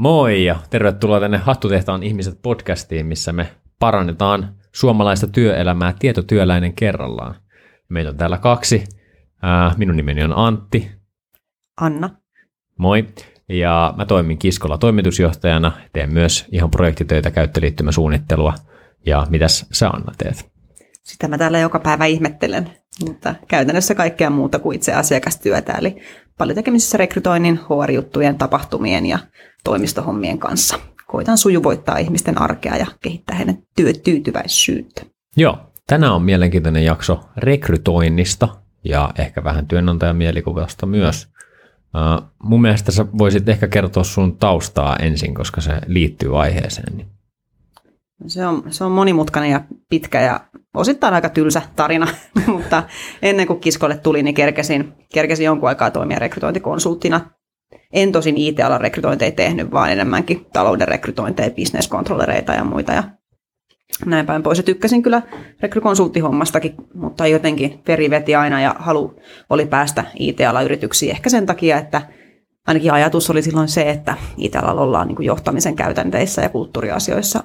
Moi ja tervetuloa tänne Hattutehtaan ihmiset podcastiin, missä me parannetaan suomalaista työelämää tietotyöläinen kerrallaan. Meitä on täällä kaksi. Minun nimeni on Antti. Anna. Moi. Ja mä toimin Kiskolla toimitusjohtajana, teen myös ihan projektitöitä, käyttöliittymäsuunnittelua. Ja mitäs sä Anna teet? Sitä mä täällä joka päivä ihmettelen, mutta käytännössä kaikkea muuta kuin itse asiakastyötä, eli paljon tekemisissä rekrytoinnin, HR-juttujen, tapahtumien ja toimistohommien kanssa. Koitan sujuvoittaa ihmisten arkea ja kehittää heidän työtyytyväisyyttä. Joo, tänään on mielenkiintoinen jakso rekrytoinnista ja ehkä vähän työnantajan mielikuvasta myös. Uh, mun mielestä sä voisit ehkä kertoa sun taustaa ensin, koska se liittyy aiheeseen. Se on, se on monimutkainen ja pitkä ja osittain aika tylsä tarina, mutta ennen kuin kiskolle tuli, niin kerkesin, kerkesin jonkun aikaa toimia rekrytointikonsulttina. En tosin IT-alan rekrytointeja tehnyt, vaan enemmänkin talouden rekrytointeja, bisneskontrollereita ja muita. Ja näin päin pois. Ja tykkäsin kyllä rekrykonsulttihommastakin, mutta jotenkin veri veti aina ja halu oli päästä IT-alan yrityksiin. Ehkä sen takia, että ainakin ajatus oli silloin se, että IT-alalla ollaan niin johtamisen käytänteissä ja kulttuuriasioissa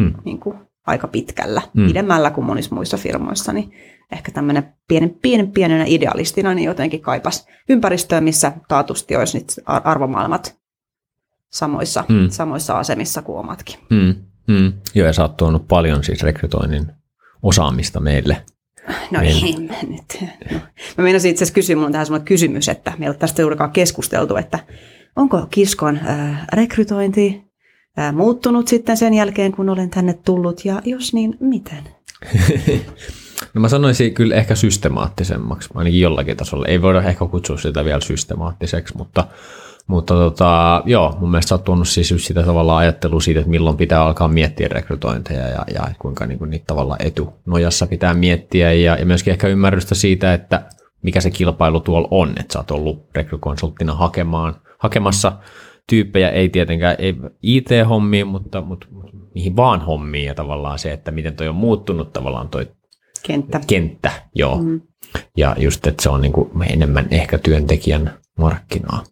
hmm. niin kuin aika pitkällä, hmm. pidemmällä kuin monissa muissa firmoissa, niin ehkä tämmöinen pienen, pienen pienenä idealistina niin jotenkin kaipas ympäristöä, missä taatusti olisi nyt arvomaailmat samoissa, hmm. samoissa asemissa kuin omatkin. Hmm. Hmm. Joo, ja sä oot tuonut paljon siis rekrytoinnin osaamista meille. No meille. ei mä nyt. No. Mä meinasin itse asiassa kysyä, mulla on tähän kysymys, että meillä on tästä juurikaan keskusteltu, että onko Kiskon äh, rekrytointi muuttunut sitten sen jälkeen, kun olen tänne tullut, ja jos niin, miten? no mä sanoisin kyllä ehkä systemaattisemmaksi, ainakin jollakin tasolla. Ei voida ehkä kutsua sitä vielä systemaattiseksi, mutta, mutta tota, joo, mun mielestä sä oot tuonut siis sitä tavallaan ajattelua siitä, että milloin pitää alkaa miettiä rekrytointeja ja, ja kuinka niin niitä tavallaan etunojassa pitää miettiä ja, ja myöskin ehkä ymmärrystä siitä, että mikä se kilpailu tuolla on, että sä oot ollut rekrykonsulttina hakemaan, hakemassa tyyppejä, ei tietenkään ei IT-hommiin, mutta, mutta mihin vaan hommiin ja tavallaan se, että miten toi on muuttunut tavallaan toi kenttä. kenttä joo. Mm. Ja just, että se on niin kuin enemmän ehkä työntekijän markkinaa.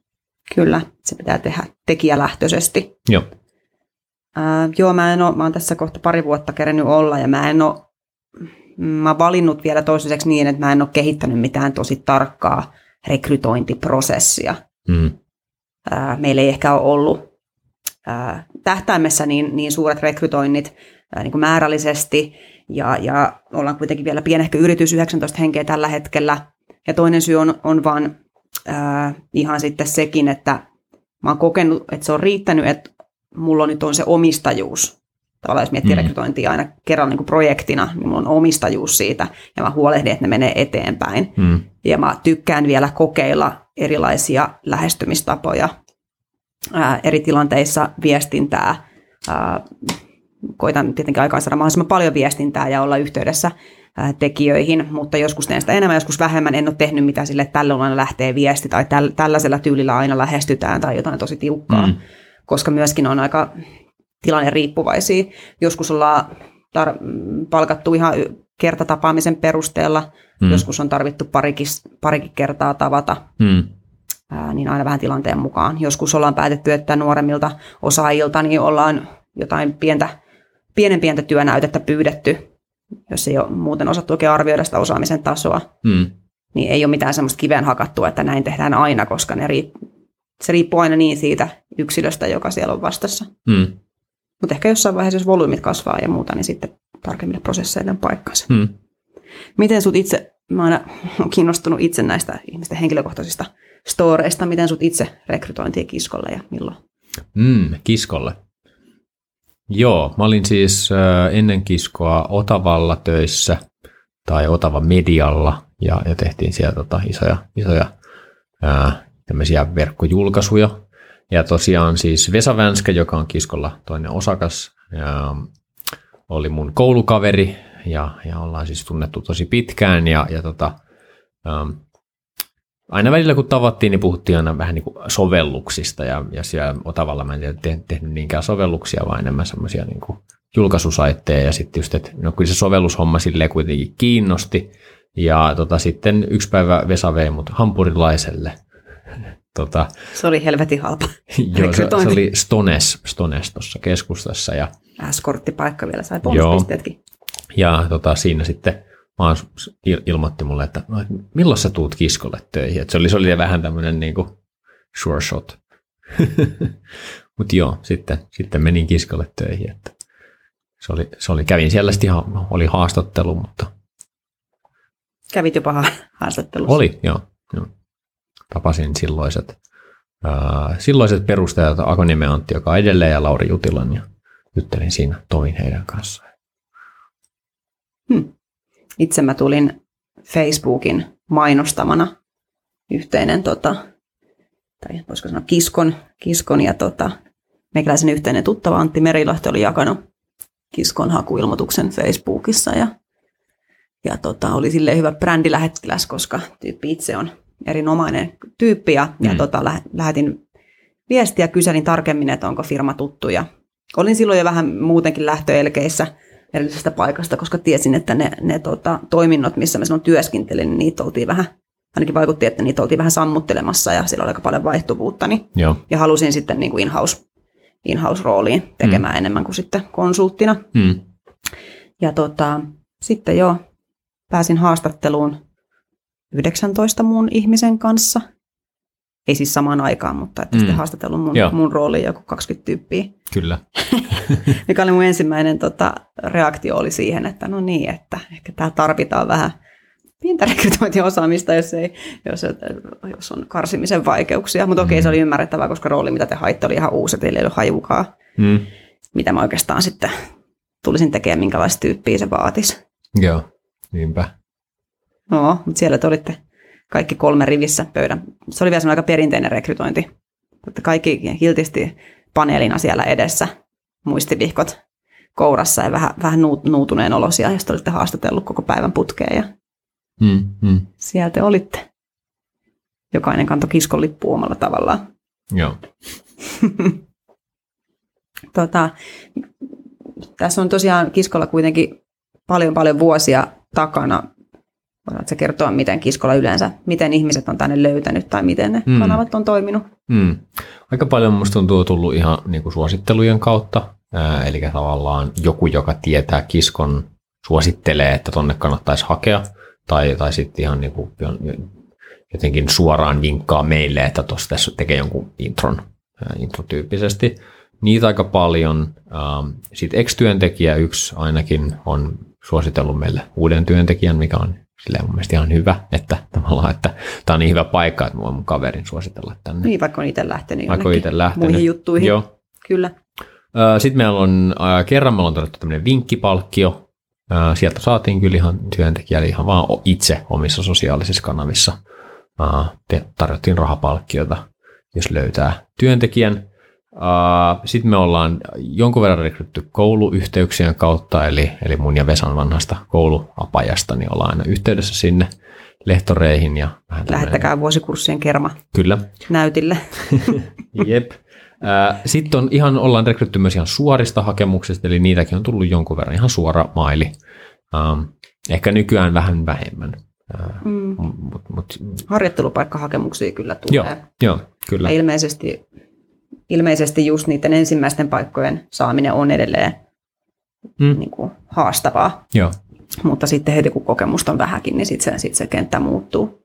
Kyllä, se pitää tehdä tekijälähtöisesti. Joo. Äh, joo, mä, en ole, mä oon tässä kohta pari vuotta kerennyt olla ja mä en ole, mä oon valinnut vielä toiseksi niin, että mä en ole kehittänyt mitään tosi tarkkaa rekrytointiprosessia. Mm meillä ei ehkä ole ollut tähtäimessä niin, niin suuret rekrytoinnit niin kuin määrällisesti, ja, ja ollaan kuitenkin vielä pienehkö yritys, 19 henkeä tällä hetkellä. Ja toinen syy on, on vaan äh, ihan sitten sekin, että mä oon kokenut, että se on riittänyt, että mulla nyt on se omistajuus. Tavallaan jos miettii mm. rekrytointia aina kerran niin kuin projektina, niin mulla on omistajuus siitä, ja mä huolehdin, että ne menee eteenpäin. Mm. Ja mä tykkään vielä kokeilla erilaisia lähestymistapoja, ää, eri tilanteissa viestintää. Ää, koitan tietenkin aikaan saada mahdollisimman paljon viestintää ja olla yhteydessä ää, tekijöihin, mutta joskus teen sitä enemmän, joskus vähemmän. En ole tehnyt mitään sille, että tällä aina lähtee viesti tai täl, tällaisella tyylillä aina lähestytään tai jotain tosi tiukkaa, mm. koska myöskin on aika tilanne riippuvaisia. Joskus ollaan tar- palkattu ihan kertatapaamisen perusteella, mm. joskus on tarvittu parikin, parikin kertaa tavata. Mm niin aina vähän tilanteen mukaan. Joskus ollaan päätetty, että nuoremmilta osaajilta niin ollaan jotain pientä, pienen pientä työnäytettä pyydetty, jos ei ole muuten osattu oikein arvioida sitä osaamisen tasoa. Hmm. Niin ei ole mitään semmoista kiveen hakattua, että näin tehdään aina, koska ne riipp- se riippuu aina niin siitä yksilöstä, joka siellä on vastassa. Hmm. Mutta ehkä jossain vaiheessa, jos volyymit kasvaa ja muuta, niin sitten tarkemmille prosesseille paikkansa. Hmm. Miten sut itse, mä oon kiinnostunut itse näistä ihmisten henkilökohtaisista storeista, miten sut itse rekrytointiin kiskolle ja milloin? Mm, kiskolle. Joo, mä olin siis ennen kiskoa Otavalla töissä tai Otava Medialla ja, ja tehtiin siellä tota isoja, isoja ää, tämmöisiä verkkojulkaisuja. Ja tosiaan siis Vesa Vänskä, joka on kiskolla toinen osakas, ja oli mun koulukaveri ja, ja ollaan siis tunnettu tosi pitkään ja, ja tota, aina välillä kun tavattiin, niin puhuttiin aina vähän niin kuin sovelluksista ja, ja siellä Otavalla mä en tiedä, te, tehnyt niinkään sovelluksia, vaan enemmän semmoisia niin julkaisusaitteja ja sitten just, että no kyllä se sovellushomma silleen kuitenkin kiinnosti ja tota, sitten yksi päivä Vesa vei mut hampurilaiselle tota, Se oli helvetin halpa. joo, se, se, oli Stones, Stones tuossa keskustassa ja, S-korttipaikka vielä, sai bonuspisteetkin. ja tota, siinä sitten vaan il- ilmoitti mulle, että no, milloin sä tuut kiskolle töihin. Et se, oli, se oli vähän tämmöinen niinku sure shot. Mutta joo, sitten, sitten menin kiskolle töihin. Että se oli, se oli, kävin siellä sitten ihan, no, oli haastattelu, mutta Kävit jopa ha- haastattelussa. Oli, joo. joo. Tapasin silloiset, ää, silloiset perustajat Akonime Antti, joka edelleen, ja Lauri Jutilan, ja juttelin siinä Tomin heidän kanssaan. Itse mä tulin Facebookin mainostamana yhteinen, tota, tai voisiko sanoa kiskon, kiskon ja tota, meikäläisen yhteinen tuttava Antti Merilahti oli jakanut kiskon hakuilmoituksen Facebookissa ja, ja tota, oli silleen hyvä brändilähettiläs, koska tyyppi itse on erinomainen tyyppi ja, mm. ja tota, lä- lähetin viestiä, kyselin tarkemmin, että onko firma tuttu ja olin silloin jo vähän muutenkin lähtöelkeissä edellisestä paikasta, koska tiesin, että ne, ne tota, toiminnot, missä mä silloin työskentelin, niin niitä oltiin vähän, ainakin vaikutti, että niitä oltiin vähän sammuttelemassa ja siellä oli aika paljon vaihtuvuutta, niin, Joo. ja halusin sitten niin kuin in-house, in-house-rooliin tekemään mm. enemmän kuin sitten konsulttina. Mm. Ja tota, sitten jo pääsin haastatteluun 19 muun ihmisen kanssa. Ei siis samaan aikaan, mutta että Mm. mm. sitten haastattelun mun, Joo. mun rooliin joku 20 tyyppiä. Kyllä. Mikä oli mun ensimmäinen tota, reaktio oli siihen, että no niin, että ehkä tämä tarvitaan vähän pientä rekrytointiosaamista, jos, ei, jos, jos on karsimisen vaikeuksia. Mutta okei, Mm. se oli ymmärrettävää, koska rooli, mitä te haitte, oli ihan uusi, teillä ei ollut hajukaan, Mm. mitä mä oikeastaan sitten tulisin tekemään, minkälaista tyyppiä se vaatisi. Joo, niinpä. No, mutta siellä te olitte kaikki kolme rivissä pöydän. Se oli vielä aika perinteinen rekrytointi. Että kaikki kiltisti paneelina siellä edessä, muistivihkot kourassa ja vähän, vähän nuut- nuutuneen olosia, sitten olitte haastatellut koko päivän putkeen ja Mm. Mm. siellä te olitte. Jokainen kantoi kiskon lippu omalla tavallaan. Joo. tota, tässä on tosiaan kiskolla kuitenkin paljon paljon vuosia takana. Voitko kertoa, miten kiskolla yleensä, miten ihmiset on tänne löytänyt tai miten ne Mm. kanavat on toiminut? Mm. Aika paljon musta tuntuu tullut ihan niin kuin suosittelujen kautta. Ää, eli tavallaan joku, joka tietää kiskon, suosittelee, että tonne kannattaisi hakea. Tai, tai sitten ihan niin kuin jotenkin suoraan vinkkaa meille, että tuossa tässä tekee jonkun intron, ää, introtyyppisesti. Niitä aika paljon. Sitten ex-työntekijä yksi ainakin on suositellut meille uuden työntekijän, mikä on silleen mun mielestä ihan hyvä, että tavallaan, että tämä on niin hyvä paikka, että mä voin mun kaverin suositella tänne. Niin, vaikka on itse lähtenyt Vaikka on itse lähtenyt. muihin juttuihin. Joo. Kyllä. Sitten meillä on, kerran me ollaan tarjottu tämmöinen vinkkipalkkio. Sieltä saatiin kyllä ihan työntekijälle ihan vaan itse omissa sosiaalisissa kanavissa. Tarjottiin rahapalkkiota, jos löytää työntekijän. Sitten me ollaan jonkun verran rekrytty kouluyhteyksien kautta, eli, eli mun ja Vesan vanhasta kouluapajasta, niin ollaan aina yhteydessä sinne lehtoreihin. Ja vähän Lähettäkää vuosikurssien kerma Kyllä, näytille. Jep. Sitten on ihan, ollaan rekrytty myös ihan suorista hakemuksista, eli niitäkin on tullut jonkun verran ihan suora maili. Ehkä nykyään vähän vähemmän. Mm. Mut, mut, Harjoittelupaikkahakemuksia kyllä tulee. joo, joo, kyllä. Ja ilmeisesti, ilmeisesti just niiden ensimmäisten paikkojen saaminen on edelleen Mm. niin kuin haastavaa. Joo. Mutta sitten heti kun kokemusta on vähänkin, niin sitten se, sit se kenttä muuttuu.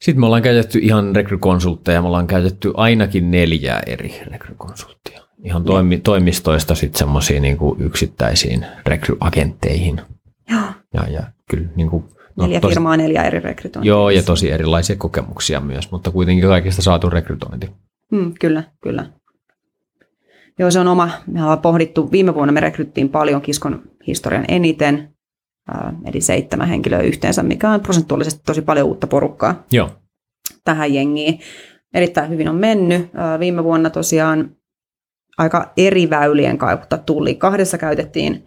Sitten me ollaan käytetty ihan rekrykonsultteja, me ollaan käytetty ainakin neljää eri rekrykonsulttia. Ihan toimi, toimistoista sitten semmoisiin niin yksittäisiin rekryagentteihin. Joo. Ja, ja kyllä niin kuin, Neljä tosi- firmaa, neljä eri rekrytointia. Joo, ja tosi erilaisia kokemuksia myös, mutta kuitenkin kaikista saatu rekrytointi. Mm, kyllä, kyllä. Joo, se on oma. Me ollaan pohdittu, viime vuonna me rekryttiin paljon kiskon historian eniten, eli seitsemän henkilöä yhteensä, mikä on prosentuaalisesti tosi paljon uutta porukkaa Joo. tähän jengiin. Erittäin hyvin on mennyt. Viime vuonna tosiaan aika eri väylien kautta tuli. Kahdessa käytettiin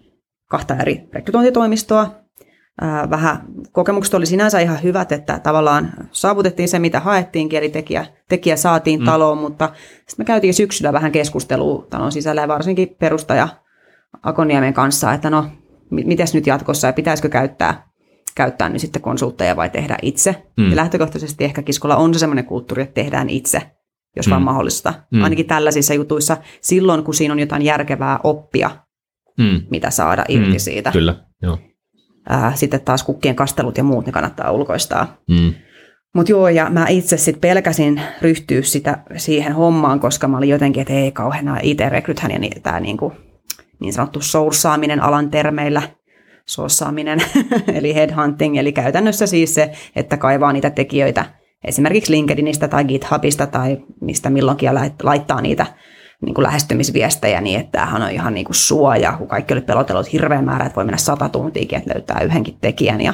kahta eri rekrytointitoimistoa. Ää, Vähän kokemukset oli sinänsä ihan hyvät, että tavallaan saavutettiin se, mitä haettiinkin, eli tekijä, tekijä saatiin Mm. taloon, mutta sitten me käytiin syksyllä vähän keskustelua talon sisällä ja varsinkin perustaja Akoniemen kanssa, että no, mi- mites nyt jatkossa ja pitäisikö käyttää käyttää nyt sitten konsultteja vai tehdä itse. Mm. Ja lähtökohtaisesti ehkä kiskolla on se semmoinen kulttuuri, että tehdään itse, jos mm. vaan mahdollista. Mm. Ainakin tällaisissa jutuissa silloin, kun siinä on jotain järkevää oppia, mm. mitä saada irti mm. siitä. Kyllä, joo. Ää, sitten taas kukkien kastelut ja muut, ne kannattaa ulkoistaa. Mm. Mutta joo, ja mä itse sitten pelkäsin ryhtyä sitä, siihen hommaan, koska mä olin jotenkin, että ei kauheena IT-rekrythän ja niin, tämä niinku, niin sanottu sourceaaminen alan termeillä, sourceaaminen, eli headhunting, eli käytännössä siis se, että kaivaa niitä tekijöitä esimerkiksi LinkedInistä tai GitHubista tai mistä milloinkin ja laittaa niitä niin kuin lähestymisviestejä niin, että tämähän on ihan niin kuin suoja, kun kaikki oli pelotellut hirveän määrä, että voi mennä sata tuntiakin, että löytää yhdenkin tekijän ja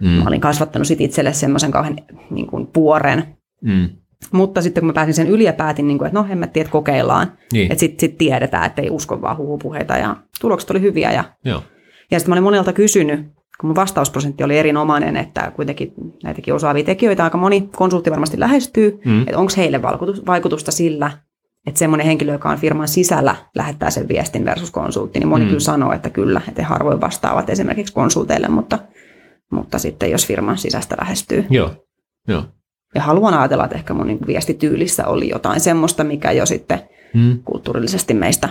mm. mä olin kasvattanut sit itselle semmoisen kauhean niin kuin puoren. Mm. Mutta sitten kun mä pääsin sen yli ja päätin, niin kuin, että no en mä tiedä, että kokeillaan. Niin. Että sitten sit tiedetään, että ei usko vaan huhupuheita ja tulokset oli hyviä. Ja, Joo. ja sitten mä olin monelta kysynyt, kun mun vastausprosentti oli erinomainen, että kuitenkin näitäkin osaavia tekijöitä aika moni konsultti varmasti lähestyy, mm. että onko heille vaikutusta sillä, että semmoinen henkilö, joka on firman sisällä, lähettää sen viestin versus konsultti, niin moni mm. kyllä sanoo, että kyllä, että he harvoin vastaavat esimerkiksi konsulteille, mutta, mutta sitten jos firman sisästä lähestyy. Joo, joo. Ja haluan ajatella, että ehkä mun niin viestityylissä oli jotain semmoista, mikä jo sitten mm. kulttuurillisesti meistä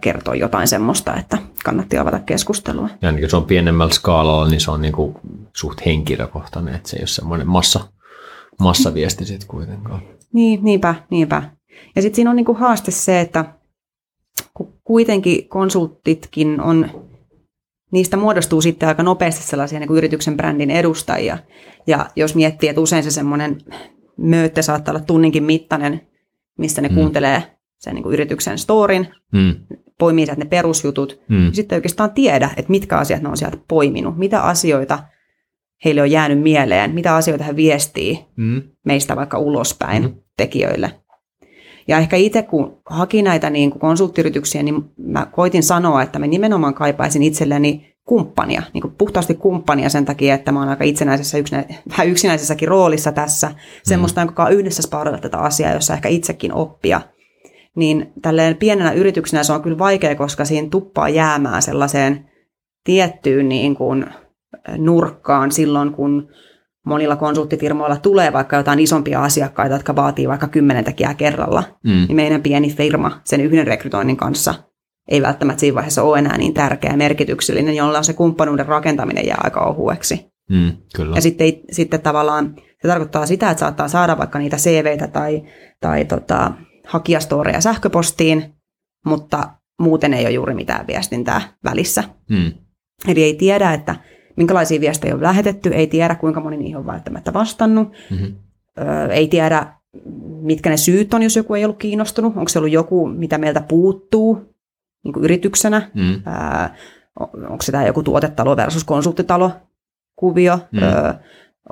kertoo jotain semmoista, että kannatti avata keskustelua. Ja ainakin se on pienemmällä skaalalla, niin se on niin kuin suht henkilökohtainen, että se ei ole semmoinen massa, massaviesti sitten kuitenkaan. Niin, niinpä, niinpä. Ja sitten siinä on niinku haaste se, että kuitenkin konsulttitkin on, niistä muodostuu sitten aika nopeasti sellaisia niin kuin yrityksen brändin edustajia. Ja jos miettii, että usein se semmoinen möötte saattaa olla tunninkin mittainen, missä ne mm. kuuntelee sen niin kuin yrityksen storin, mm. poimii sieltä ne perusjutut, mm. ja sitten oikeastaan tiedä, että mitkä asiat ne on sieltä poiminut, mitä asioita heille on jäänyt mieleen, mitä asioita he viestii mm. meistä vaikka ulospäin mm. tekijöille. Ja ehkä itse kun haki näitä niin kuin konsulttiyrityksiä, niin mä koitin sanoa, että mä nimenomaan kaipaisin itselleni kumppania, niin kuin puhtaasti kumppania sen takia, että mä oon aika itsenäisessä, yksinä, vähän yksinäisessäkin roolissa tässä, mm. semmoista, jonka yhdessä sparrata tätä asiaa, jossa ehkä itsekin oppia. Niin tälleen pienenä yrityksenä se on kyllä vaikea, koska siinä tuppaa jäämään sellaiseen tiettyyn niin kuin nurkkaan silloin, kun monilla konsulttifirmoilla tulee vaikka jotain isompia asiakkaita, jotka vaatii vaikka kymmenen tekijää kerralla, mm. niin meidän pieni firma sen yhden rekrytoinnin kanssa ei välttämättä siinä vaiheessa ole enää niin tärkeä ja merkityksellinen, jolloin se kumppanuuden rakentaminen jää aika ohueksi. Mm, kyllä. Ja sitten, sitten tavallaan se tarkoittaa sitä, että saattaa saada vaikka niitä CVitä tai, tai tota, hakijastoreja sähköpostiin, mutta muuten ei ole juuri mitään viestintää välissä. Mm. Eli ei tiedä, että minkälaisia viestejä on lähetetty, ei tiedä kuinka moni niihin on välttämättä vastannut, mm-hmm. ö, ei tiedä mitkä ne syyt on, jos joku ei ollut kiinnostunut, onko se ollut joku, mitä meiltä puuttuu niin yrityksenä, mm. Ää, onko se tämä joku tuotetalo versus konsulttitalo kuvio, mm. ö,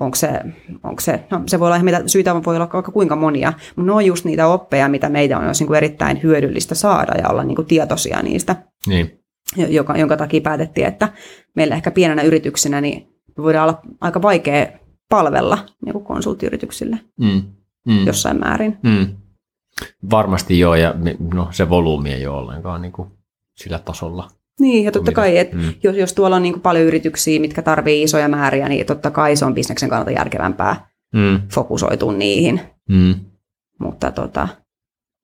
onko se, onko se, no se voi olla, mitä syitä voi olla vaikka kuinka monia, mutta ne on just niitä oppeja, mitä meidän on olisi niin kuin erittäin hyödyllistä saada ja olla niin kuin tietoisia niistä. Niin joka, jonka takia päätettiin, että meillä ehkä pienenä yrityksenä niin voidaan olla aika vaikea palvella niin kuin konsulttiyrityksille mm. Mm. jossain määrin. Mm. Varmasti joo, ja no, se volyymi ei ole ollenkaan niin kuin sillä tasolla. Niin, ja totta kai, että mm. jos, jos tuolla on niin kuin paljon yrityksiä, mitkä tarvii isoja määriä, niin totta kai se on bisneksen kannalta järkevämpää mm. fokusoitua niihin. Mm. Mutta tota,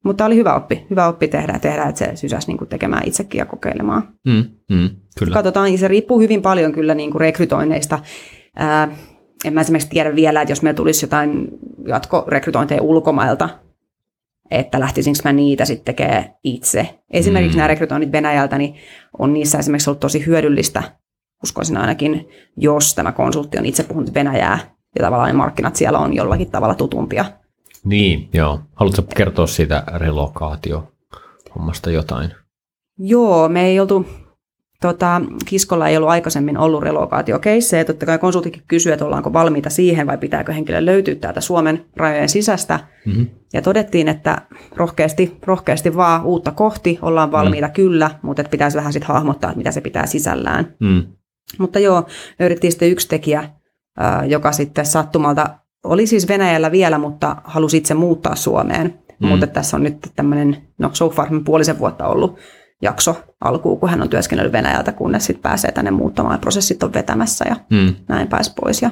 mutta oli hyvä oppi, hyvä oppi tehdä, tehdä että se sysäsi niin kuin tekemään itsekin ja kokeilemaan. Mm, mm, kyllä. Katsotaan, se riippuu hyvin paljon kyllä niin kuin rekrytoinneista. Ää, en mä esimerkiksi tiedä vielä, että jos meillä tulisi jotain jatkorekrytointeja ulkomailta, että lähtisinkö mä niitä sitten tekemään itse. Esimerkiksi mm. nämä rekrytoinnit Venäjältä, niin on niissä esimerkiksi ollut tosi hyödyllistä, uskoisin ainakin, jos tämä konsultti on itse puhunut Venäjää ja tavallaan ne markkinat siellä on jollakin tavalla tutumpia niin, joo. Haluatko kertoa siitä relokaatio-hommasta jotain? Joo, me ei oltu, tota, Kiskolla ei ollut aikaisemmin ollut relokaatiokeissejä. Totta kai konsultikin kysyi, että ollaanko valmiita siihen vai pitääkö henkilö löytyä täältä Suomen rajojen sisästä. Mm-hmm. Ja todettiin, että rohkeasti, rohkeasti vaan uutta kohti, ollaan valmiita mm. kyllä, mutta että pitäisi vähän sitten hahmottaa, että mitä se pitää sisällään. Mm. Mutta joo, löydettiin sitten yksi tekijä, joka sitten sattumalta oli siis Venäjällä vielä, mutta halusi itse muuttaa Suomeen. Mm. Mutta tässä on nyt tämmöinen, no so far puolisen vuotta ollut jakso alkuun, kun hän on työskennellyt Venäjältä, kunnes sitten pääsee tänne muuttamaan ja prosessit on vetämässä ja Mm. näin pääsi pois. Ja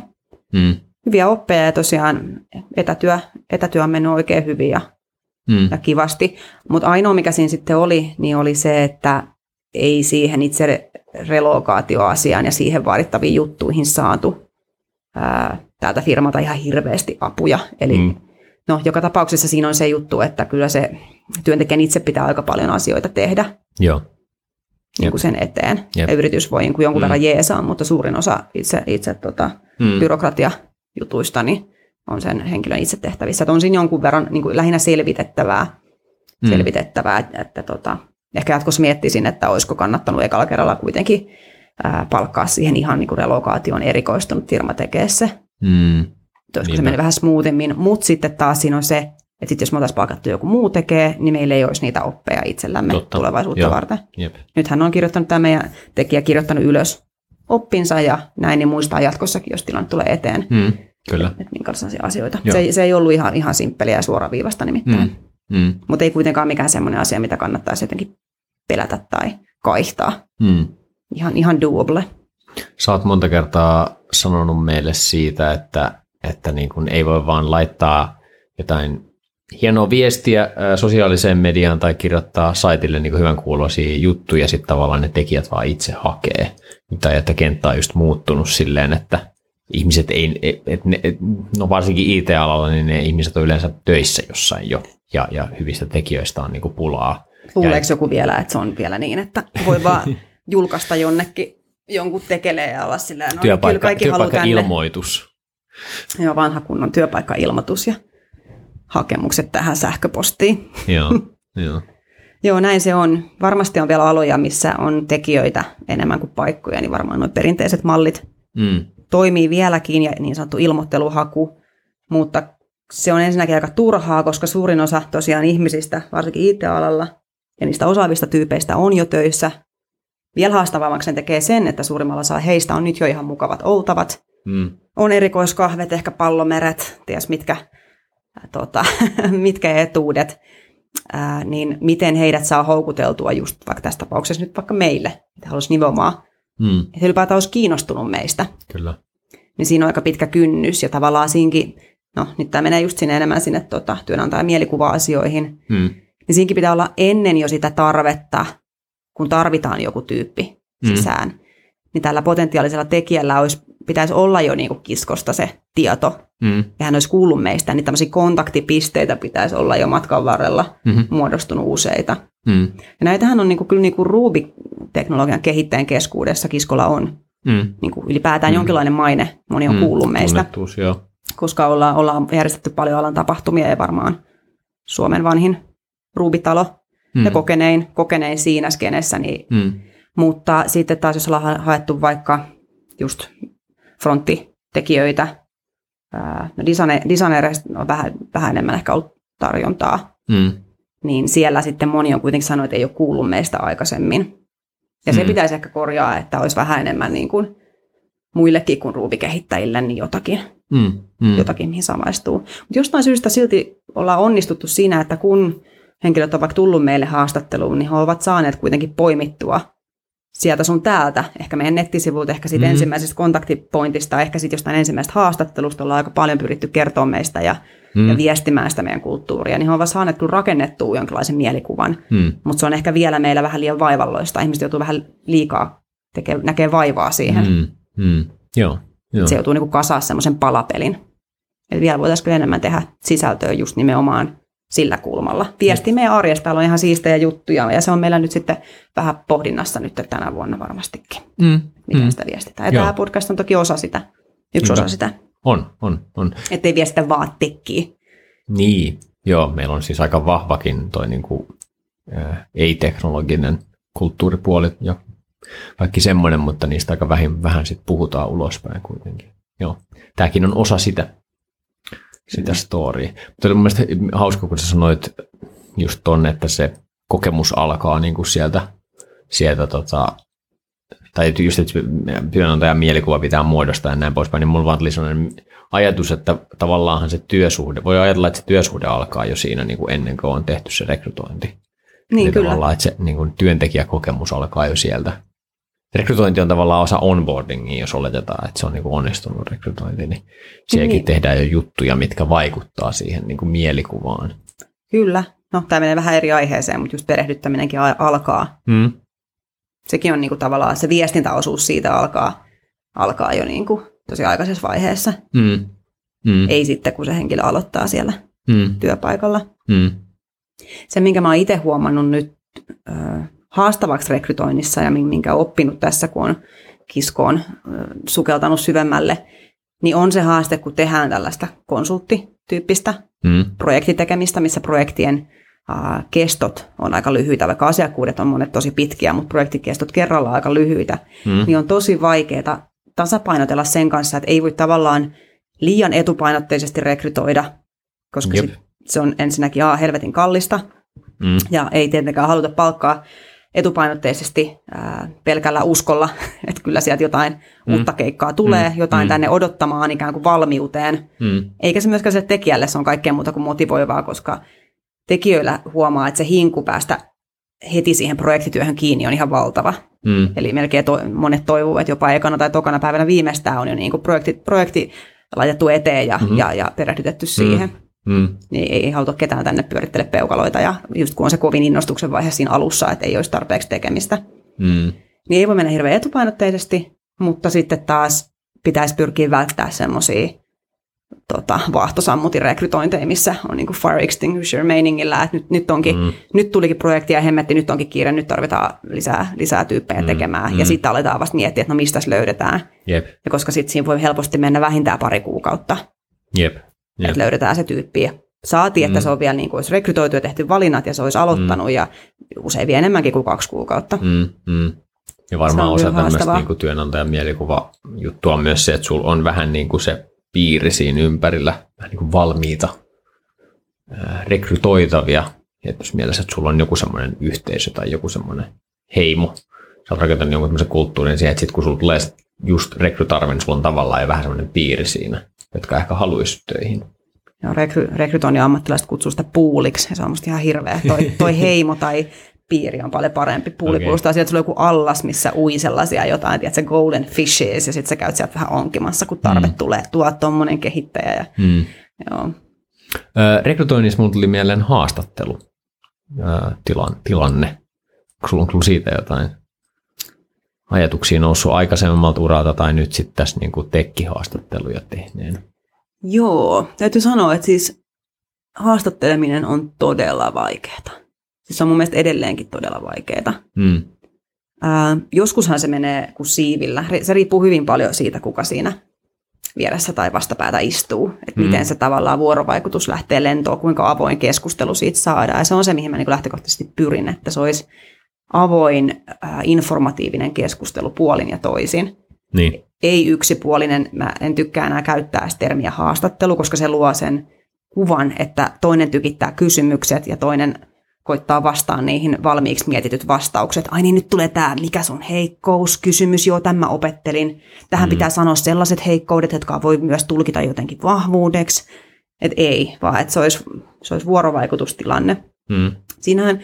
Mm. hyviä oppeja ja tosiaan etätyö, etätyö on mennyt oikein hyvin ja, Mm. ja kivasti. Mutta ainoa, mikä siinä sitten oli, niin oli se, että ei siihen itse relokaatioasiaan ja siihen vaadittaviin juttuihin saatu ää, täältä firmalta ihan hirveästi apuja. Eli Mm. no, joka tapauksessa siinä on se juttu, että kyllä se työntekijän itse pitää aika paljon asioita tehdä Joo. niin kuin sen eteen. Jep. Ja yritys voi niin kuin jonkun mm. verran jeesaa, mutta suurin osa itse, itse tota, Mm. byrokratiajutuista niin on sen henkilön itse tehtävissä. Että on siinä jonkun verran niin kuin lähinnä selvitettävää, Mm. selvitettävää että, että tota, ehkä jatkossa miettisin, että olisiko kannattanut ekalla kerralla kuitenkin ää, palkkaa siihen ihan niin kuin relokaation erikoistunut firma tekee se. Mm. Olisiko Niinpä. se mennyt vähän smoothimmin, mutta sitten taas siinä on se, että sit jos me oltaisiin palkattu joku muu tekee, niin meillä ei olisi niitä oppeja itsellämme Totta. tulevaisuutta Joo. varten. Jep. Nyt hän on kirjoittanut, tämä meidän tekijä kirjoittanut ylös oppinsa ja näin, niin muistaa jatkossakin, jos tilanne tulee eteen, Mm. Kyllä. että minkälaisia asioita. Joo. Se, ei- se ei ollut ihan, ihan simppeliä ja suoraviivasta nimittäin, Mm. Mm. mutta ei kuitenkaan mikään semmoinen asia, mitä kannattaisi jotenkin pelätä tai kaihtaa. Mm. Ihan, ihan doable. Sä oot monta kertaa sanonut meille siitä, että, että niin kun ei voi vaan laittaa jotain hienoa viestiä sosiaaliseen mediaan tai kirjoittaa saitille niin hyvän kuuloisia juttuja, ja sitten tavallaan ne tekijät vaan itse hakee. Tai että kenttä on just muuttunut silleen, että ihmiset ei, et, et, ne, et, no varsinkin IT-alalla, niin ne ihmiset on yleensä töissä jossain jo, ja, ja hyvistä tekijöistä on niin kuin pulaa. Luuleeko joku vielä, että se on vielä niin, että voi vaan julkaista jonnekin jonkun tekelee ja olla silleen, no kyllä Työpaikka, kaikki haluaa tänne. työpaikka-ilmoitus. Joo, vanha kunnon työpaikka-ilmoitus ja hakemukset tähän sähköpostiin. Joo, joo. Joo, näin se on. Varmasti on vielä aloja, missä on tekijöitä enemmän kuin paikkoja, niin varmaan nuo perinteiset mallit Mm. toimii vieläkin ja niin sanottu ilmoitteluhaku, mutta se on ensinnäkin aika turhaa, koska suurin osa tosiaan ihmisistä, varsinkin IT-alalla ja niistä osaavista tyypeistä on jo töissä. Vielä haastavammaksi sen tekee sen, että suurimmalla osa heistä on nyt jo ihan mukavat oltavat. Mm. On erikoiskahvet, ehkä pallomeret, ties mitkä, tota, mitkä etuudet, ää, niin miten heidät saa houkuteltua just vaikka tässä tapauksessa nyt vaikka meille, että haluaisi nimenomaan, Mm. että ylipäätään olisi kiinnostunut meistä Kyllä. niin siinä on aika pitkä kynnys ja tavallaan siinkin, no nyt tämä menee just sinne enemmän sinne tota, työnantajan mielikuva-asioihin, Mm. niin siinkin pitää olla ennen jo sitä tarvetta, kun tarvitaan joku tyyppi Mm. sisään. Niin tällä potentiaalisella tekijällä olisi, pitäisi olla jo niin kuin kiskosta se tieto, Mm. ja hän olisi kuullut meistä, niin tämmöisiä kontaktipisteitä pitäisi olla jo matkan varrella Mm-hmm. muodostunut useita. Mm. Ja näitähän on niin kuin, kyllä niin kuin Ruby-teknologian kehittäjän keskuudessa Kiskolla on Mm. niin kuin ylipäätään Mm. jonkinlainen maine, moni on Mm. kuullut meistä. Tunnettuus, joo. koska ollaan, ollaan järjestetty paljon alan tapahtumia ja varmaan Suomen vanhin ruubitalo Mm. ja kokenein, kokenein siinä skenessä. Niin, Mm. mutta sitten taas jos ollaan ha- haettu vaikka just fronttitekijöitä, ää, no design- designereista on vähän, vähän enemmän ehkä ollut tarjontaa, Mm. niin siellä sitten moni on kuitenkin sanonut, että ei ole kuullut meistä aikaisemmin. Ja se Mm. pitäisi ehkä korjaa, että olisi vähän enemmän niin kuin muillekin kuin ruubikehittäjille niin jotakin Mm. Mm. jotakin, mihin samaistuu. Mutta jostain syystä silti ollaan onnistuttu siinä, että kun henkilöt ovat vaikka tullut meille haastatteluun, niin he ovat saaneet kuitenkin poimittua sieltä sun täältä, ehkä meidän nettisivuilta, ehkä siitä Mhm. mm. ensimmäisestä kontaktipointista, ehkä siitä jostain ensimmäisestä haastattelusta ollaan aika paljon pyritty kertoa meistä ja, Mm. ja viestimään sitä meidän kulttuuria, niin he ovat saaneet kyllä rakennettua jonkinlaisen mielikuvan, Mm. mutta se on ehkä vielä meillä vähän liian vaivalloista. Ihmiset joutuu vähän liikaa tekee, näkee vaivaa siihen. Mm. Mm. Joo. Joo. Se joutuu niin kasaa semmoisen palapelin. Eli vielä voitaisiinko enemmän tehdä sisältöä just nimenomaan sillä kulmalla. Viesti meidän arjesta on ihan siistejä juttuja ja se on meillä nyt sitten vähän pohdinnassa nyt tänä vuonna varmastikin, Mm. miten Mm. sitä viestitään. Ja Joo. tämä podcast on toki osa sitä, yksi Niinpä. osa sitä, On, on, on. ettei viestitä vaan tekkiä. Niin, joo, meillä on siis aika vahvakin toi niin kuin, ää, ei-teknologinen kulttuuripuoli ja kaikki semmoinen, mutta niistä aika vähän, vähän sit puhutaan ulospäin kuitenkin. Joo, tämäkin on osa sitä, sitä storya. Mutta oli mun mielestä hauska, kun sä sanoit just tonne, että se kokemus alkaa niin kuin sieltä, sieltä tota, tai just, että työnantajan mielikuva pitää muodostaa ja näin poispäin, niin mulla vaan tuli sellainen ajatus, että tavallaanhan se työsuhde, voi ajatella, että se työsuhde alkaa jo siinä niin kuin ennen kuin on tehty se rekrytointi. Niin, Eli kyllä. tavallaan, että se niin kuin työntekijäkokemus alkaa jo sieltä. Rekrytointi on tavallaan osa onboardingia, jos oletetaan, että se on niin kuin onnistunut rekrytointi, niin sielläkin Niin. tehdään jo juttuja, mitkä vaikuttaa siihen niin kuin mielikuvaan. Kyllä. No, tämä menee vähän eri aiheeseen, mutta just perehdyttäminenkin alkaa. Mm. Sekin on niin kuin tavallaan, se viestintäosuus siitä alkaa, alkaa jo niin kuin tosi aikaisessa vaiheessa. Mm. Mm. Ei sitten, kun se henkilö aloittaa siellä Mm. työpaikalla. Mm. Se, minkä mä oon itse huomannut nyt haastavaksi rekrytoinnissa ja minkä oppinut tässä, kun on kiskoon sukeltanut syvemmälle, niin on se haaste, kun tehdään tällaista konsulttityyppistä Mm. projektitekemistä, missä projektien kestot on aika lyhyitä, vaikka asiakkuudet on monet tosi pitkiä, mutta projektikestot kerralla aika lyhyitä, Mm. niin on tosi vaikeaa tasapainotella sen kanssa, että ei voi tavallaan liian etupainotteisesti rekrytoida, koska Jep. sit se on ensinnäkin A, helvetin kallista, Mm. ja ei tietenkään haluta palkkaa etupainotteisesti ää, pelkällä uskolla, että kyllä sieltä jotain Mm. uutta keikkaa tulee, Mm. jotain Mm. tänne odottamaan ikään kuin valmiuteen, Mm. eikä se myöskään se tekijälle, se on kaikkea muuta kuin motivoivaa, koska tekijöillä huomaa, että se hinku päästä heti siihen projektityöhön kiinni on ihan valtava. Mm. Eli melkein to, monet toivoo, että jopa ekana tai tokana päivänä viimeistään on jo niin kuin projekti, projekti laitettu eteen ja, Mhm. mm-hmm. ja, ja perehdytetty siihen. Mm. Niin ei, haluta ketään tänne pyörittele peukaloita ja just kun on se kovin innostuksen vaihe siinä alussa, että ei olisi tarpeeksi tekemistä. Mm. Niin ei voi mennä hirveän etupainotteisesti, mutta sitten taas pitäisi pyrkiä välttää semmoisia tota, vaahtosammutin rekrytointeja, missä on niin kuin fire extinguisher meiningillä, että nyt, nyt, onkin, Mm. mm. nyt tulikin projekti ja hemmetti, nyt onkin kiire, nyt tarvitaan lisää, lisää tyyppejä Mm, tekemään. mm. Ja sitten aletaan vasta miettiä, että no mistä löydetään. Jep. Ja koska sitten siinä voi helposti mennä vähintään pari kuukautta, Jep. Jep. että löydetään se tyyppi. Ja Saatiin, että Mm. se on vielä niin kuin olisi rekrytoitu ja tehty valinnat ja se olisi aloittanut ja usein vie enemmänkin kuin kaksi kuukautta. Mm, mm. Ja varmaan osa tämmöistä niin kuin työnantajan mielikuva juttua on myös se, että sulla on vähän niin kuin se piiri siinä ympärillä, vähän niin kuin valmiita ää, rekrytoitavia. Tietysti mielessä, että sulla on joku semmoinen yhteisö tai joku semmoinen heimo. Sä oot rakentanut jonkun tämmöisen kulttuurin siihen, että sit kun sulla tulee just rekrytarve, niin sulla on tavallaan jo vähän semmoinen piiri siinä, jotka ehkä haluaisi töihin. Ja rekry, rekrytoinnin ammattilaiset kutsuu sitä puuliksi, ja se on musta ihan hirveä. Toi, toi heimo tai piiri on paljon parempi. Puuli okay. kuulostaa sieltä, että sulla on joku allas, missä ui sellaisia jotain, tiedätkö, golden fishes, ja sitten sä käyt sieltä vähän onkimassa, kun tarve Mm. mm. tulee. Tuo tommonen kehittäjä. Ja, Hmm. joo. Ö, Rekrytoinnissa mulla tuli mieleen haastattelu ö, tilan, tilanne. Onko sulla, onko sulla siitä jotain ajatuksia noussut aikaisemmalta uralta tai nyt sitten tässä niin kuin tekkihaastatteluja tehneen? joo, täytyy sanoa, että siis haastatteleminen on todella vaikeaa. Siis se on mun mielestä edelleenkin todella vaikeaa. Mm. Ää, joskushan se menee kuin siivillä. Se riippuu hyvin paljon siitä, kuka siinä vieressä tai vastapäätä istuu. Että Mm. miten se tavallaan vuorovaikutus lähtee lentoon, kuinka avoin keskustelu siitä saadaan. Ja se on se, mihin mä niin lähtökohtaisesti pyrin, että se olisi avoin, ää, informatiivinen keskustelu puolin ja toisin. Niin. Ei yksipuolinen, mä en tykkää enää käyttää sitä termiä haastattelu, koska se luo sen kuvan, että toinen tykittää kysymykset ja toinen koittaa vastaan niihin valmiiksi mietityt vastaukset. Ai niin, nyt tulee tämä, mikä sun heikkous, kysymys, joo, tämä opettelin. Tähän Mm. mm. pitää sanoa sellaiset heikkoudet, jotka voi myös tulkita jotenkin vahvuudeksi. Et ei, vaan että se olisi, se olisi vuorovaikutustilanne. Mm. Siinähän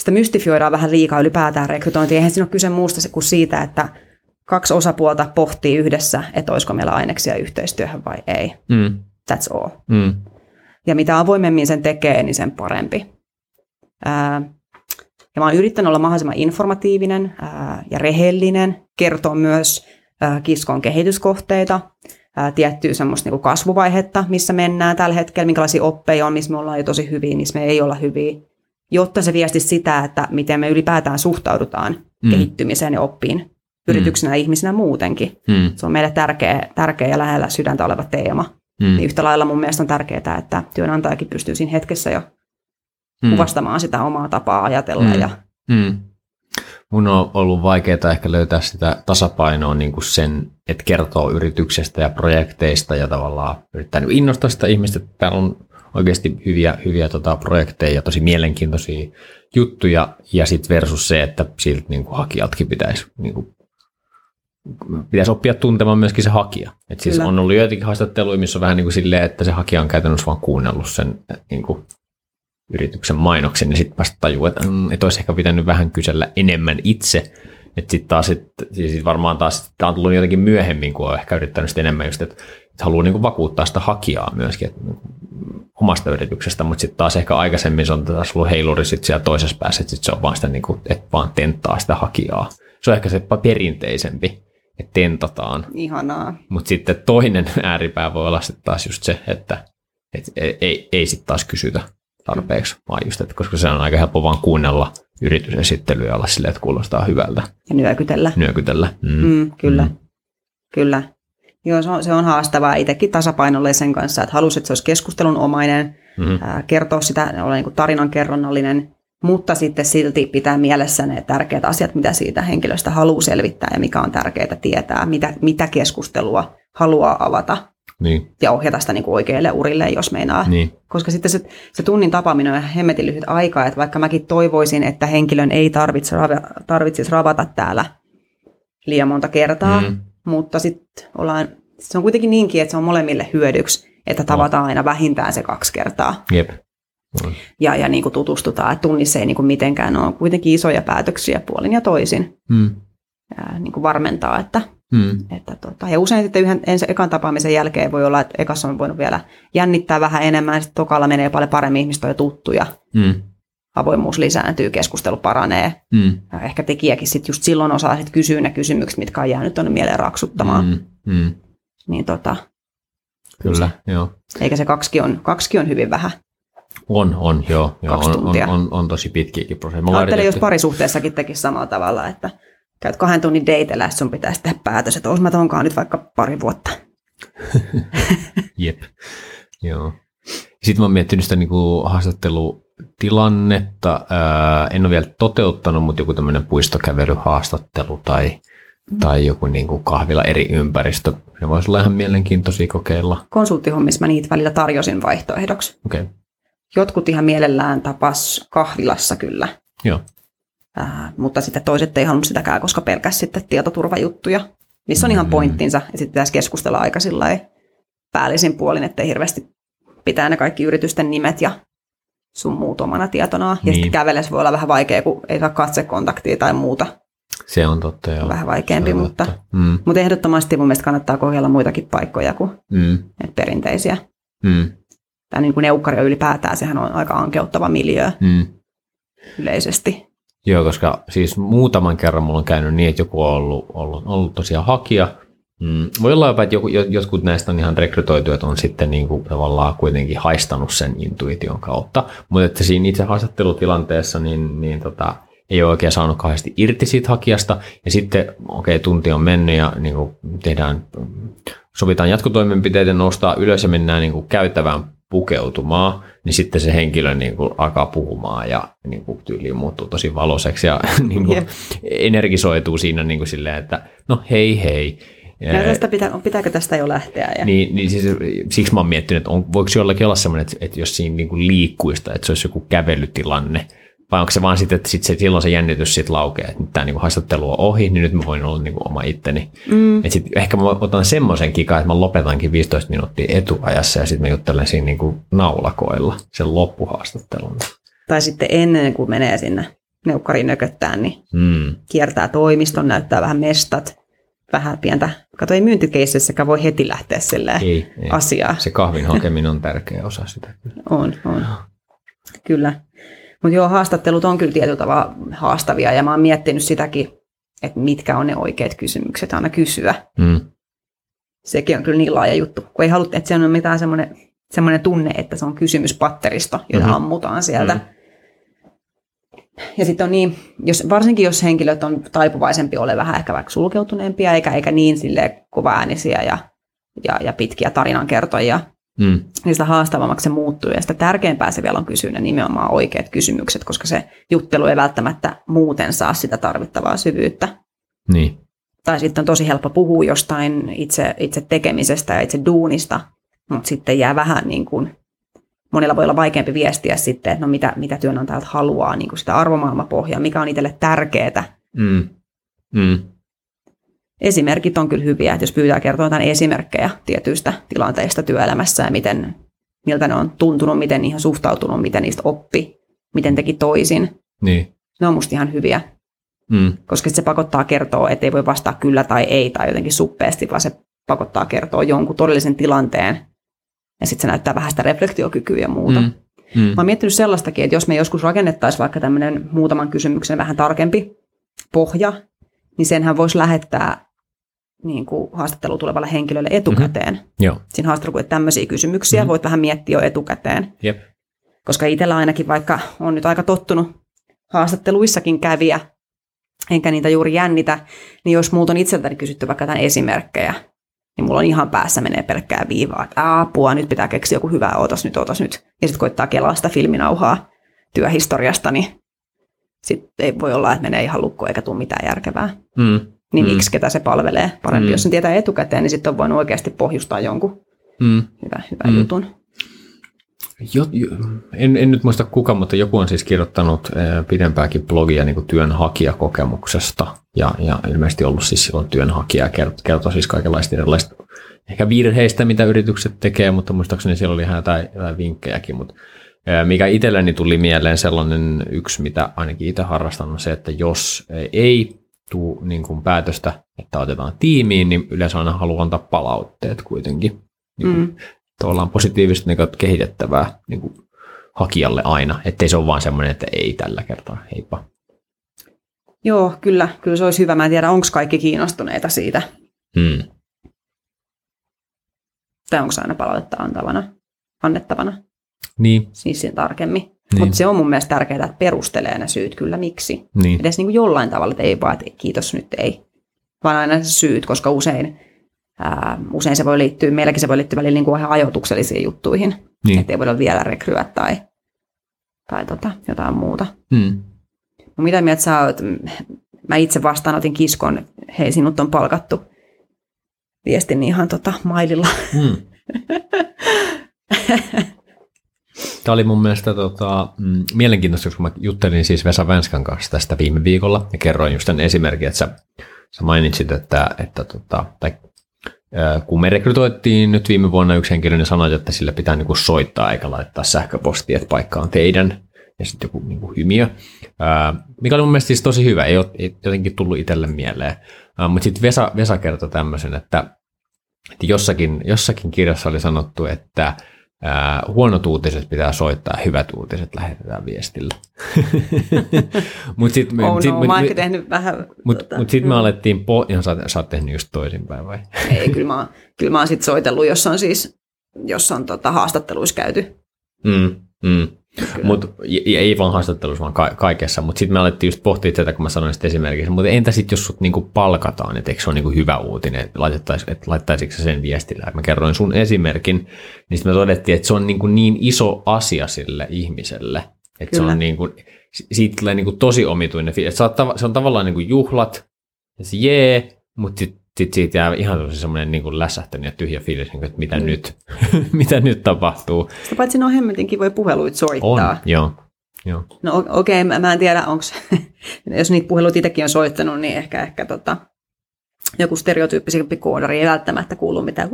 sitä mystifioidaan vähän liikaa ylipäätään rekrytointia. Eihän siinä ole kyse muusta se- kuin siitä, että kaksi osapuolta pohtii yhdessä, että olisiko meillä aineksia yhteistyöhön vai ei. Mm. That's all. Mm. Ja mitä avoimemmin sen tekee, niin sen parempi. Ää, ja mä oon yrittänyt olla mahdollisimman informatiivinen ää, ja rehellinen, kertoa myös ää, kiskon kehityskohteita, ää, tiettyä semmoista niinku kasvuvaihetta, missä mennään tällä hetkellä, minkälaisia oppeja on, missä me ollaan jo tosi hyviä, missä me ei olla hyviä, jotta se viesti sitä, että miten me ylipäätään suhtaudutaan Mm. mm. kehittymiseen ja oppiin yrityksenä ja ihmisenä muutenkin. Mm. Se on meille tärkeä, tärkeä ja lähellä sydäntä oleva teema. Mm. Niin yhtä lailla mun mielestä on tärkeää, että työnantajakin pystyy siinä hetkessä jo Mm. kuvastamaan sitä omaa tapaa ajatella. Mm. Ja, Mm. Mun on ollut vaikeaa ehkä löytää sitä tasapainoa niin kuin sen, että kertoo yrityksestä ja projekteista ja tavallaan yrittää niin innostaa sitä ihmistä, että täällä on oikeasti hyviä, hyviä tota, projekteja ja tosi mielenkiintoisia juttuja ja sitten versus se, että siltä niin kuin hakijaltakin pitäisi niin kuin, pitäisi oppia tuntemaan myöskin se hakija. Et siis Kyllä. on ollut joitakin haastatteluja, missä on vähän niin kuin silleen, että se hakija on käytännössä vaan kuunnellut sen niin kuin yrityksen mainoksen, niin sitten vasta tajuu, että, mm, että olisi ehkä pitänyt vähän kysellä enemmän itse. Että sitten taas, et, siis varmaan taas, tämä on tullut jotenkin myöhemmin, kun on ehkä yrittänyt enemmän just, että, että haluaa niin kuin vakuuttaa sitä hakijaa myöskin että, omasta yrityksestä, mutta sitten taas ehkä aikaisemmin se on taas ollut heiluri sit siellä toisessa päässä, että sit se on vaan sitä, niin kuin, että vaan tenttaa sitä hakijaa. Se on ehkä se perinteisempi, että tentataan. Ihanaa. Mutta sitten toinen ääripää voi olla sitten taas just se, että et ei, ei, ei sitten taas kysytä tarpeeksi, vaan just, että koska se on aika helppo vaan kuunnella yritysesittelyä ja olla silleen, että kuulostaa hyvältä. Ja nyökytellä. Nyökytellä. Mm. Mm, kyllä, mm. kyllä. Joo, se on, se on haastavaa itsekin tasapainolle sen kanssa, että halusit, että se olisi keskustelun omainen, mm-hmm. ää, kertoa sitä, olla niin tarinan kerronnallinen, mutta sitten silti pitää mielessä ne tärkeät asiat, mitä siitä henkilöstä haluaa selvittää ja mikä on tärkeää tietää, mitä, mitä keskustelua haluaa avata niin. ja ohjata sitä niin kuin oikealle urille, jos meinaa. Niin. Koska sitten se, se tunnin tapaaminen on hemmetin lyhyt aika, että vaikka mäkin toivoisin, että henkilön ei tarvitse, tarvitsisi ravata täällä liian monta kertaa, mm. Mutta sitten ollaan, se on kuitenkin niinkin, että se on molemmille hyödyksi, että tavataan aina vähintään se kaksi kertaa. Jep. No. Ja, ja niin kuin tutustutaan, että tunnissa ei niin kuin mitenkään ole kuitenkin isoja päätöksiä puolin ja toisin. Mm. Ja niin kuin varmentaa, että Hmm. Että tota, ja usein sitten yhden ensi, ekan tapaamisen jälkeen voi olla, että ekassa on voinut vielä jännittää vähän enemmän, sitten tokalla menee paljon paremmin, ihmiset on jo tuttuja. Hmm. Avoimuus lisääntyy, keskustelu paranee. Ja ehkä tekijäkin sitten just silloin osaa sit kysyä ne kysymykset, mitkä on jäänyt tuonne mieleen raksuttamaan. Hmm. Hmm. Niin tota, Kyllä, se, joo. Eikä se kaksi on, kaksi on hyvin vähän. On, on, joo. joo on, on, on, on, tosi pitkiäkin prosesseja. Ajattelin, jos parisuhteessakin tekisi samalla tavalla, että käyt kahden tunnin deitellä, että sun pitäisi tehdä päätös, että olisi mä tonkaan nyt vaikka pari vuotta. Jep, joo. Sitten mä oon miettinyt sitä niin Ää, en ole vielä toteuttanut, mutta joku tämmöinen puistokävelyhaastattelu tai, mm. tai joku niin kuin kahvila eri ympäristö. Se voisi olla ihan mielenkiintoisia kokeilla. Konsulttihommissa mä niitä välillä tarjosin vaihtoehdoksi. Okay. Jotkut ihan mielellään tapas kahvilassa kyllä. Joo. Äh, mutta sitten toiset ei halunnut sitäkään, koska pelkäs sitten tietoturvajuttuja, missä on ihan mm. pointtinsa, ja sitten pitäisi keskustella aika päällisin puolin, ettei hirveästi pitää ne kaikki yritysten nimet ja sun muut omana tietona. Niin. Ja sitten kävelles voi olla vähän vaikea, kun ei saa katsekontaktia tai muuta. Se on totta, joo. Vähän vaikeampi, mutta, mm. mutta ehdottomasti mun mielestä kannattaa kokeilla muitakin paikkoja kuin mm. perinteisiä. Mm. Tai niin kuin neukkari ylipäätään, sehän on aika ankeuttava miljö mm. yleisesti. Joo, koska siis muutaman kerran mulla on käynyt niin, että joku on ollut, ollut, ollut tosiaan hakija. Mm, voi olla jopa, että joku, jotkut näistä on ihan rekrytoitu, että on sitten niin kuin tavallaan kuitenkin haistanut sen intuition kautta. Mutta että siinä itse haastattelutilanteessa niin, niin tota, ei ole oikein saanut kauheasti irti siitä hakijasta. Ja sitten, okei, okay, tunti on mennyt ja niin kuin tehdään, sovitaan jatkotoimenpiteitä, noustaa ylös ja mennään niin kuin käytävään pukeutumaan, niin sitten se henkilö niin kuin alkaa puhumaan ja niin kuin tyyliin muuttuu tosi valoiseksi ja niin kuin energisoituu siinä niin kuin silleen, että no hei hei. Ja tästä pitää, pitääkö tästä jo lähteä? Ja... Niin, niin siis, siksi mä oon miettinyt, että on, voiko jollakin olla sellainen, että, että jos siinä niin kuin liikkuista, että se olisi joku kävelytilanne, vai onko se vaan sitten, että sit se, silloin se jännitys sitten laukee, että nyt tämä niinku haastattelu on ohi, niin nyt mä voin olla niinku oma itteni. Mm. Et sit ehkä mä otan semmoisen kikan, että mä lopetankin 15 minuuttia etuajassa ja sitten mä juttelen siinä niinku naulakoilla sen loppuhaastattelun. Tai sitten ennen kuin menee sinne neukkariin nököttään, niin mm. kiertää toimiston, näyttää vähän mestat, vähän pientä. Kato, ei myyntikeississäkään voi heti lähteä silleen ei, ei. asiaa. Se kahvin hakeminen on tärkeä osa sitä. on, on. Kyllä. Mutta joo, haastattelut on kyllä tietyllä tavalla haastavia ja mä oon miettinyt sitäkin, että mitkä on ne oikeat kysymykset aina kysyä. Mm. Sekin on kyllä niin laaja juttu, kun ei halua, että se on mitään semmoinen, semmoinen tunne, että se on kysymyspatteristo, jota mm-hmm. ammutaan sieltä. Mm. Ja sitten on niin, jos, varsinkin jos henkilöt on taipuvaisempi ole vähän ehkä vaikka sulkeutuneempia, eikä, eikä niin sille kovaäänisiä ja, ja, ja pitkiä tarinankertojia, mm. niin sitä haastavammaksi se muuttuu. Ja sitä tärkeämpää se vielä on kysyä ne nimenomaan oikeat kysymykset, koska se juttelu ei välttämättä muuten saa sitä tarvittavaa syvyyttä. Niin. Tai sitten on tosi helppo puhua jostain itse, itse tekemisestä ja itse duunista, mutta sitten jää vähän niin kuin, monella voi olla vaikeampi viestiä sitten, että no mitä, mitä työnantajat haluaa, niin kuin sitä arvomaailmapohjaa, mikä on itselle tärkeää. Mm. Mm esimerkit on kyllä hyviä, että jos pyytää kertoa jotain esimerkkejä tietyistä tilanteista työelämässä ja miten miltä ne on tuntunut, miten niihin on suhtautunut, miten niistä oppi, miten teki toisin. Niin. Ne on musta ihan hyviä, Mm. koska se pakottaa kertoa, että ei voi vastaa kyllä tai ei tai jotenkin suppeasti, vaan se pakottaa kertoa jonkun todellisen tilanteen ja sitten se näyttää vähän sitä reflektiokykyä ja muuta. Mm. Mm. Mä oon miettinyt sellaistakin, että jos me joskus rakennettaisiin vaikka tämmöinen muutaman kysymyksen vähän tarkempi pohja, niin senhän voisi lähettää niin kuin haastatteluun tulevalle henkilölle etukäteen. Mm-hmm. Joo. Siinä haastatteluun, että tämmöisiä kysymyksiä Mhm. mm-hmm. voit vähän miettiä jo etukäteen. Jep. Koska itsellä ainakin, vaikka on nyt aika tottunut haastatteluissakin käviä, enkä niitä juuri jännitä, niin jos multa on itseltäni kysytty vaikka jotain esimerkkejä, niin mulla on ihan päässä menee pelkkää viivaa, että apua, nyt pitää keksiä joku hyvä, ootas nyt, ootas nyt. Ja sitten koittaa kelaa sitä filminauhaa työhistoriasta, niin sitten ei voi olla, että menee ihan lukkoon eikä tule mitään järkevää. Mm. Niin Mm. miksi ketä se palvelee parempi, Mm. jos sen tietää etukäteen, niin sitten on voinut oikeasti pohjustaa jonkun Mm. hyvä, hyvä Mm. jutun. Jo, en, en nyt muista kuka, mutta joku on siis kirjoittanut eh, pidempääkin blogia niin työnhakijakokemuksesta. Ja, ja ilmeisesti ollut siis silloin työnhakija ja kert- kertoi siis kaikenlaista erilaista ehkä virheistä, mitä yritykset tekee, mutta muistaakseni siellä oli ihan jotain, jotain vinkkejäkin. Mutta eh, mikä itselleni tuli mieleen sellainen yksi, mitä ainakin itse harrastan, on se, että jos ei tule niin kuin päätöstä, että otetaan tiimiin, niin yleensä aina haluan antaa palautteet kuitenkin. Niin Mm. Tavallaan positiivisesti niin kuin kehitettävää niin kuin hakijalle aina, ettei se ole vaan semmoinen, että ei tällä kertaa, heippa. Joo, kyllä, kyllä se olisi hyvä. Mä en tiedä, onko kaikki kiinnostuneita siitä, Hmm. tai onko aina palautetta antavana, annettavana, Niin, siis siinä tarkemmin. Niin. Mutta se on mun mielestä tärkeää, että perustelee ne syyt kyllä miksi. niin, Edes niin kuin jollain tavalla, että ei vaan, että kiitos nyt ei, vaan aina se syyt, koska usein, ää, usein se voi liittyä, meilläkin se voi liittyä välillä niin kuin ihan ajoituksellisiin juttuihin, niin. ettei voida vielä rekryä tai, tai tota, jotain muuta. Hmm. No mitä mieltä sä oot? Mä itse vastaanotin kiskon, hei sinut on palkattu viestin ihan tota maililla. Hmm. Tämä oli mun mielestä tota, mm, mielenkiintoista, kun mä juttelin siis Vesa Vänskan kanssa tästä viime viikolla ja kerroin just tämän esimerkin, että sä, sä mainitsit, että, että tota, tai, kun me rekrytoittiin nyt viime vuonna yksi henkilö, niin sanoit, että sille pitää niinku soittaa eikä laittaa sähköpostia, että paikka on teidän ja sitten joku niinku hymiö, ää, mikä oli mun mielestä siis tosi hyvä, ei ole jotenkin tullut itselle mieleen, mutta sitten Vesa, Vesa kertoi tämmöisen, että, että jossakin, jossakin kirjassa oli sanottu, että Ää, huonot uutiset pitää soittaa, hyvät uutiset lähetetään viestillä. Mutta sitten me, Oh sit, no, mut- mä ehkä tehnyt vähän... mut, tota, mut sit me alettiin, po- ihan sä, sä oot tehnyt just toisinpäin vai? Ei, kyllä mä, oon- kyllä mä oon sit soitellut, jos on siis, jos on tota, haastatteluissa käyty. Mm, mm. Mut, ja, ei vaan haastattelussa, vaan ka- kaikessa. Mutta sitten me alettiin just pohtia tätä, kun mä sanoin sitten esimerkiksi. Mutta entä sitten, jos sut niinku palkataan, että eikö se ole niinku hyvä uutinen, että, laittaisitko sä sen viestillä? Mä kerroin sun esimerkin, niin sitten me todettiin, että se on niinku niin iso asia sille ihmiselle, että se on niinku, si- siitä tulee niinku tosi omituinen fiilis. Se on, tava- se on tavallaan niinku juhlat, ja se jee, mutta sitten sit siitä jää ihan semmoinen niinku lässähtänyt ja tyhjä fiilis, niinku, että mitä Mm. nyt, mitä nyt tapahtuu. Sitä paitsi ne on hemmetin kivoja puheluita soittaa. On, joo. joo. No okei, okay, mä, mä en tiedä, onko jos niitä puheluita itsekin on soittanut, niin ehkä, ehkä tota, joku stereotyyppisempi koodari ei välttämättä kuulu mitään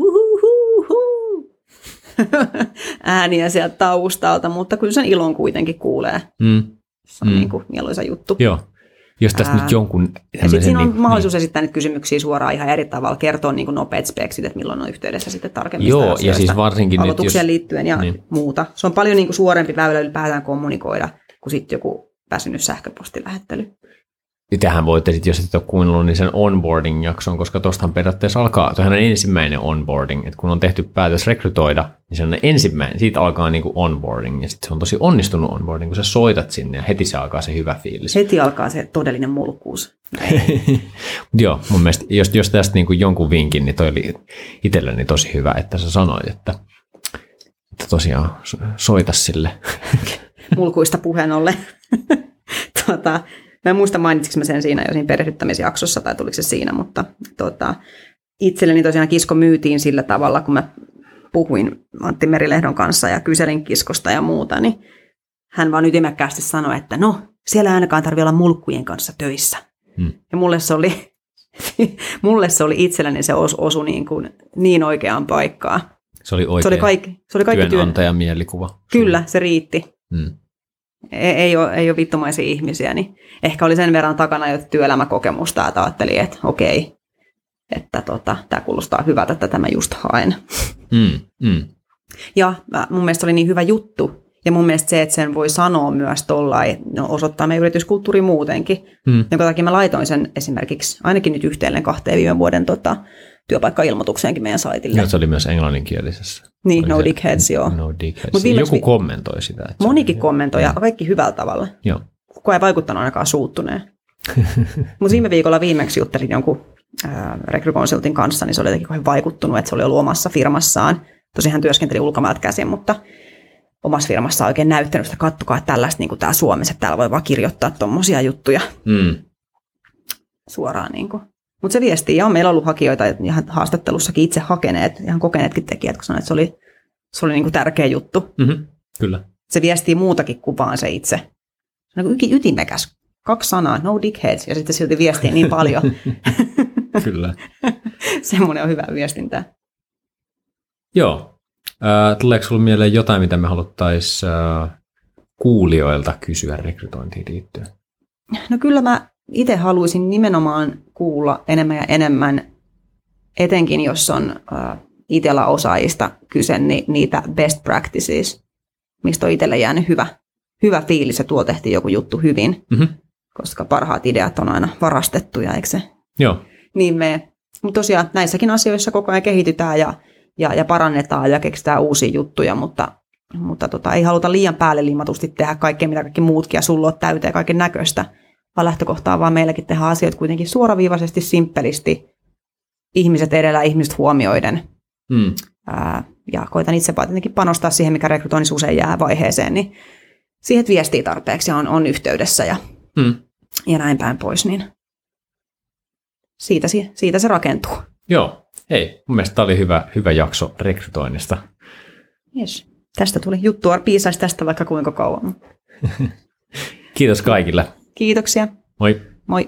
ääniä sieltä taustalta, mutta kyllä sen ilon kuitenkin kuulee. Mm. Se on mm. niin kuin mieluisa juttu. Joo. Jos tästä Ää, nyt jonkun... Ja sitten siinä on niin- mahdollisuus esittää niitä kysymyksiä suoraan ihan eri tavalla, kertoa niin kuin nopeat speksit, että milloin on yhteydessä sitten tarkemmin Joo, ja siis varsinkin nyt, jos- liittyen ja niin. niin. muuta. Se on paljon niin kuin suorempi väylä ylipäätään kommunikoida kuin sitten joku väsynyt sähköpostilähettely. Tähän voitte sitten, jos et ole kuunnellut, niin sen onboarding-jakson, koska tuostahan periaatteessa alkaa, tuohan on ensimmäinen onboarding, että kun on tehty päätös rekrytoida, niin se on ensimmäinen, siitä alkaa niinku onboarding, ja sitten se on tosi onnistunut onboarding, kun sä soitat sinne, ja heti se alkaa se hyvä fiilis. Heti alkaa se todellinen mulkkuus. Joo, mun mielestä, jos, jos tästä niinku jonkun vinkin, niin toi oli itselleni tosi hyvä, että sä sanoit, että, että tosiaan so- soita sille. Mulkuista puheen ollen. tota, mä en muista mainitsinko mä sen siinä jo siinä perehdyttämisjaksossa tai tuliko se siinä, mutta tota, itselleni tosiaan kisko myytiin sillä tavalla, kun mä puhuin Antti Merilehdon kanssa ja kyselin kiskosta ja muuta, niin hän vaan ytimekkäästi sanoi, että no, siellä ei ainakaan tarvitse olla mulkkujen kanssa töissä. Hmm. Ja mulle se oli, mulle se oli itselleni se os, osu niin, kuin, niin oikeaan paikkaan. Se oli oikein Se oli kaikki, se oli kaikki työn. työnantajan mielikuva. Kyllä, se riitti. Mm. Ei, ei, ole, ei ole vittumaisia ihmisiä, niin ehkä oli sen verran takana jo työelämäkokemusta, että ajattelin, että okei, että tota, tämä kuulostaa hyvältä, että tämä just haen. Mm. Mm. Ja mä- mun mielestä se oli niin hyvä juttu, ja mun mielestä se, että sen voi sanoa myös tollain, no osoittaa meidän yrityskulttuuri muutenkin, Mm. jonka takia mä laitoin sen esimerkiksi ainakin nyt yhteen kahteen viime vuoden tota, työpaikka-ilmoitukseenkin meidän saitille. Ja se oli myös englanninkielisessä. Niin, Oli no se- dickheads, joo. No dickheads. Joku vi- kommentoi sitä. että Monikin oli- kommentoi, ja kaikki hyvällä tavalla. Joo. Kukaan ei vaikuttanut ainakaan suuttuneen. Mutta viime viikolla viimeksi juttelin jonkun rekrykonsultin kanssa, niin se oli jotenkin vaikuttunut, että se oli ollut omassa firmassaan. Tosin hän työskenteli ulkomailta käsin, mutta omassa firmassa on oikein näyttänyt sitä, kattokaa että tällaista niin kuin täällä Suomessa, että täällä voi vaan kirjoittaa tuommoisia juttuja Mm. suoraan. Niin Mutta se viestii, ja on meillä ollut hakijoita ihan haastattelussakin itse hakeneet, ihan kokeneetkin tekijät, kun sanoit, että se oli, se oli niin kuin tärkeä juttu. Mm-hmm. Kyllä. Se viestii muutakin kuin vaan se itse. Se on niin ytimekäs. Kaksi sanaa, no dickheads, ja sitten silti viestii niin paljon. Kyllä. Semmoinen on hyvä viestintää. Joo. Äh, tuleeko sinulle mieleen jotain, mitä me haluttaisiin äh, kuulijoilta kysyä rekrytointiin liittyen? No kyllä mä itse haluaisin nimenomaan kuulla enemmän ja enemmän, etenkin jos on äh, itsellä osaajista kyse, niin niitä best practices, mistä on itselle jäänyt hyvä, hyvä fiilis ja tuo tehtiin joku juttu hyvin, Mm-hmm. koska parhaat ideat on aina varastettuja, eikö se Joo. niin me, mutta tosiaan näissäkin asioissa koko ajan kehitytään ja, ja, ja parannetaan ja keksitään uusia juttuja, mutta, mutta tota, ei haluta liian päälle liimatusti tehdä kaikkea, mitä kaikki muutkin ja sulloa täyteen kaiken näköistä, vaan lähtökohtaa vaan meilläkin tehdä asioita kuitenkin suoraviivaisesti, simppelisti, ihmiset edellä, ihmiset huomioiden. Mm. Ää, ja koitan itse vaan tietenkin panostaa siihen, mikä rekrytoinnissa usein jää vaiheeseen, niin siihen, että viestii tarpeeksi ja on, on yhteydessä ja, Mm. ja näin päin pois, niin siitä, siitä se rakentuu. Joo. Hei, mun mielestä tämä oli hyvä, hyvä jakso rekrytoinnista. Yes. Tästä tuli juttua, piisaisi tästä vaikka kuinka kauan. Kiitos kaikille. Kiitoksia. Moi. Moi.